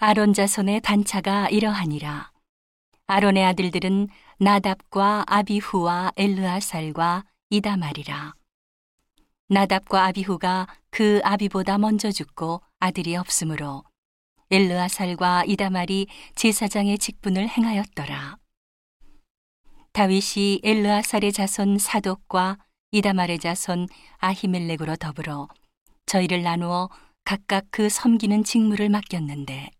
아론 자손의 단차가 이러하니라. 아론의 아들들은 나답과 아비후와 엘르아살과 이다말이라. 나답과 아비후가 그 아비보다 먼저 죽고 아들이 없으므로 엘르아살과 이다말이 제사장의 직분을 행하였더라. 다윗이 엘르아살의 자손 사독과 이다말의 자손 아히멜렉으로 더불어 저희를 나누어 각각 그 섬기는 직무를 맡겼는데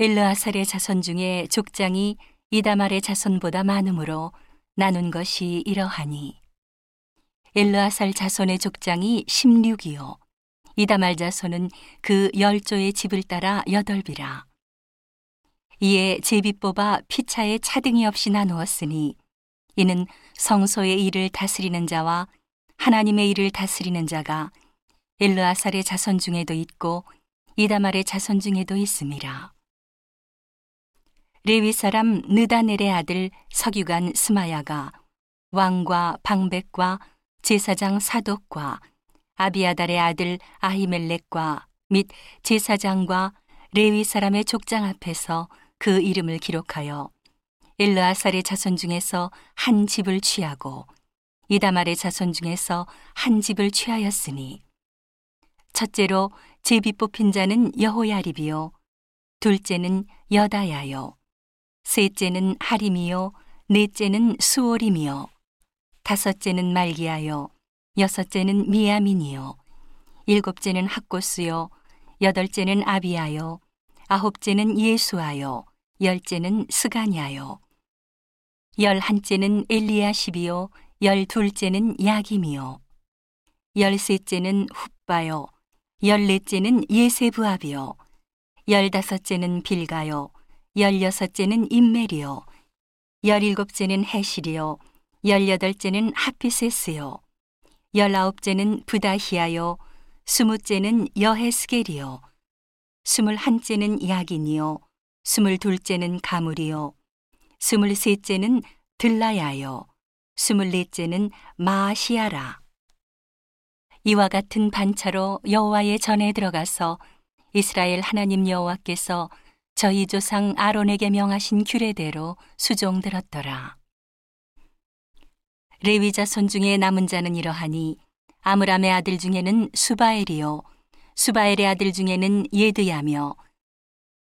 엘르아살의 자손 중에 족장이 이다말의 자손보다 많으므로 나눈 것이 이러하니. 엘르아살 자손의 족장이 16이요. 이다말 자손은 그 열조의 집을 따라 여덟비라. 이에 제비 뽑아 피차에 차등이 없이 나누었으니 이는 성소의 일을 다스리는 자와 하나님의 일을 다스리는 자가 엘르아살의 자손 중에도 있고 이다말의 자손 중에도 있음이라. 레위 사람 느다넬의 아들 서기관 스마야가 왕과 방백과 제사장 사독과 아비아달의 아들 아히멜렉과 및 제사장과 레위 사람의 족장 앞에서 그 이름을 기록하여 엘르아살의 자손 중에서 한 집을 취하고 이다말의 자손 중에서 한 집을 취하였으니 첫째로 제비 뽑힌 자는 여호야립이요 둘째는 여다야요 셋째는 하림이요 넷째는 수오림이요 다섯째는 말기야요 여섯째는 미야민이요 일곱째는 학고스요 여덟째는 아비야요 아홉째는 예수아요 열째는 스가냐요 열한째는 엘리야십이요 열둘째는 야김이요 열셋째는 훗바요 열넷째는 예세부압이요 열다섯째는 빌가요 열여섯째는 임멜이요. 열일곱째는 해실이요. 열여덟째는 하피세스요. 열아홉째는 부다히아요. 스무째는 여헤스겔이요. 스물한째는 야긴이요. 스물둘째는 가물이요. 스물셋째는 들라야요. 스물넷째는 마시아라. 이와 같은 반차로 여호와의 전에 들어가서 이스라엘 하나님 여호와께서 저희 조상 아론에게 명하신 규례대로 수종 들었더라. 레위 자 손 중에 남은 자는 이러하니 아므람의 아들 중에는 수바엘이요 수바엘의 아들 중에는 예드야며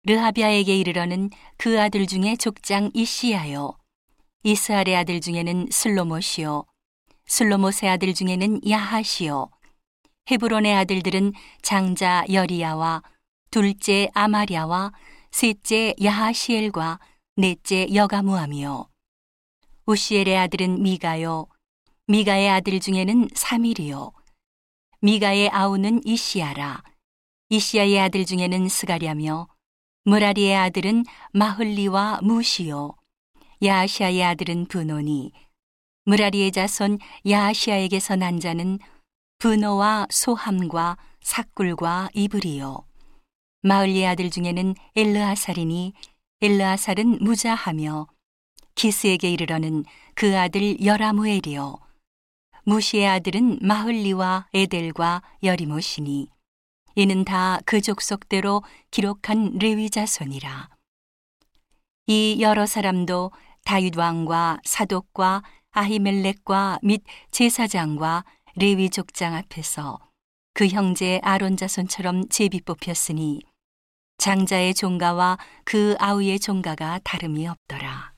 르하비아에게 이르러는 그 아들 중에 족장 이시야요 이스알의 아들 중에는 슬로못이요 슬로못의 아들 중에는 야하시요 헤브론의 아들들은 장자 여리야와 둘째 아마랴와 셋째 야하시엘과 넷째 여가무함이요. 우시엘의 아들은 미가요. 미가의 아들 중에는 사밀이요. 미가의 아우는 이시야라. 이시야의 아들 중에는 스가랴며 무라리의 아들은 마흘리와 무시요. 야시아의 아들은 분노니 무라리의 자손 야시아에게서 난 자는 분노와 소함과 사꿀과 이브리요 마을리의 아들 중에는 엘르아살이니 엘르아살은 무자하며 기스에게 이르러는 그 아들 여라무엘이요. 무시의 아들은 마흘리와 에델과 여리모시니 이는 다 그 족속대로 기록한 레위 자손이라. 이 여러 사람도 다윗 왕과 사독과 아히멜렉과 및 제사장과 레위 족장 앞에서 그 형제 아론 자손처럼 제비 뽑혔으니 장자의 종가와 그 아우의 종가가 다름이 없더라.